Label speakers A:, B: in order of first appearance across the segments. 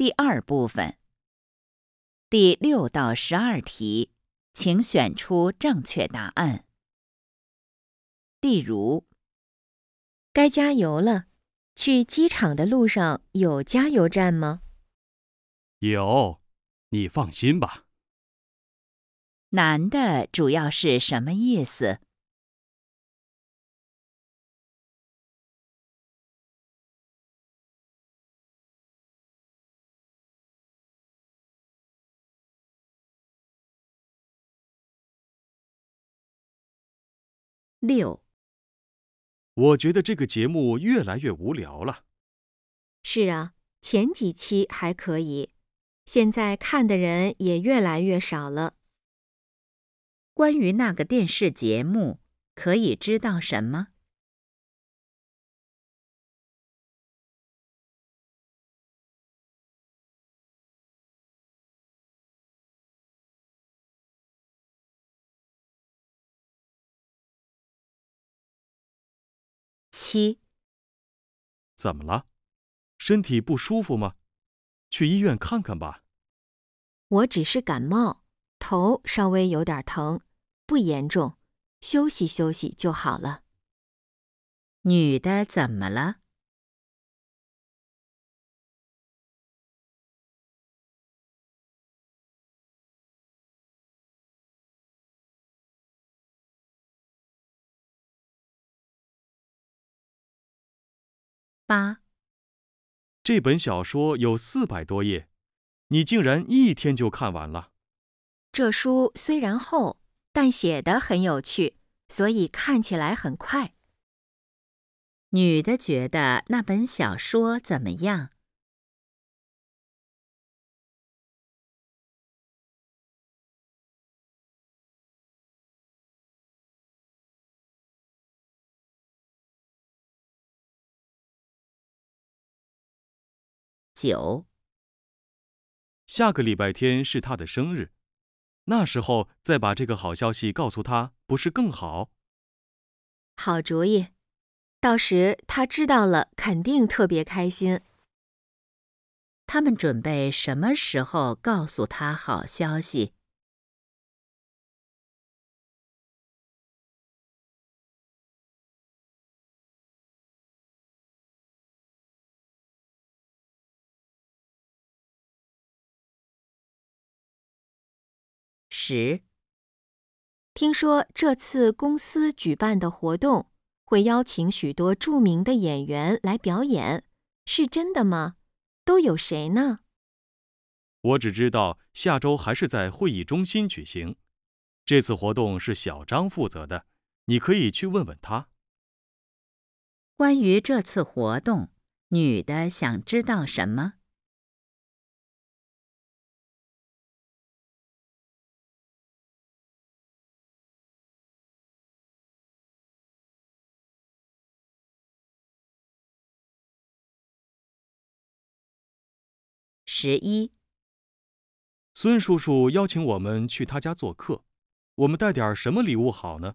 A: 第二部分，第六到十二题，请选出正确答案。例如，
B: 该加油了。去机场的路上有加油站吗？
C: 有，你放心吧。
A: 男的主要是什么意思？六，
C: 我觉得这个节目越来越无聊了。
B: 是啊，前几期还可以，现在看的人也越来越少了。
A: 关于那个电视节目，可以知道什么？七，
C: 怎么了？身体不舒服吗？去医院看看吧。
B: 我只是感冒，头稍微有点疼，不严重，休息休息就好了。
A: 女的怎么了？八，
C: 这本小说有四百多页，你竟然一天就看完了。
B: 这书虽然厚，但写的很有趣，所以看起来很快。
A: 女的觉得那本小说怎么样？九，
C: 下个礼拜天是他的生日，那时候再把这个好消息告诉他，不是更好？
B: 好主意，到时他知道了，肯定特别开心。
A: 他们准备什么时候告诉他好消息？十，
B: 听说这次公司举办的活动会邀请许多著名的演员来表演，是真的吗？都有谁呢？
C: 我只知道下周还是在会议中心举行。这次活动是小张负责的，你可以去问问他。
A: 关于这次活动，女的想知道什么？十一，
C: 孙叔叔邀请我们去他家做客，我们带点什么礼物好呢？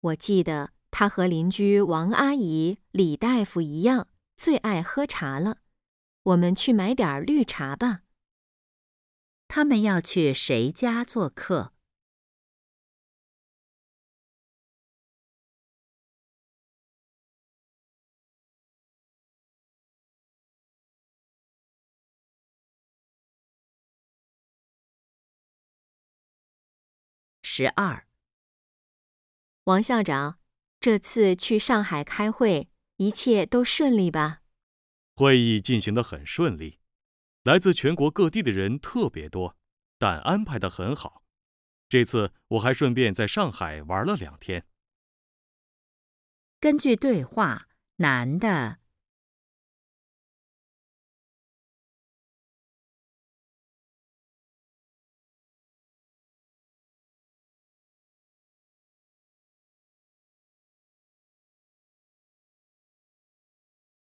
B: 我记得他和邻居王阿姨、李大夫一样，最爱喝茶了。我们去买点绿茶吧。
A: 他们要去谁家做客？十二，
B: 王校长，这次去上海开会，一切都顺利吧？
C: 会议进行的很顺利，来自全国各地的人特别多，但安排的很好。这次我还顺便在上海玩了两天。
A: 根据对话，男的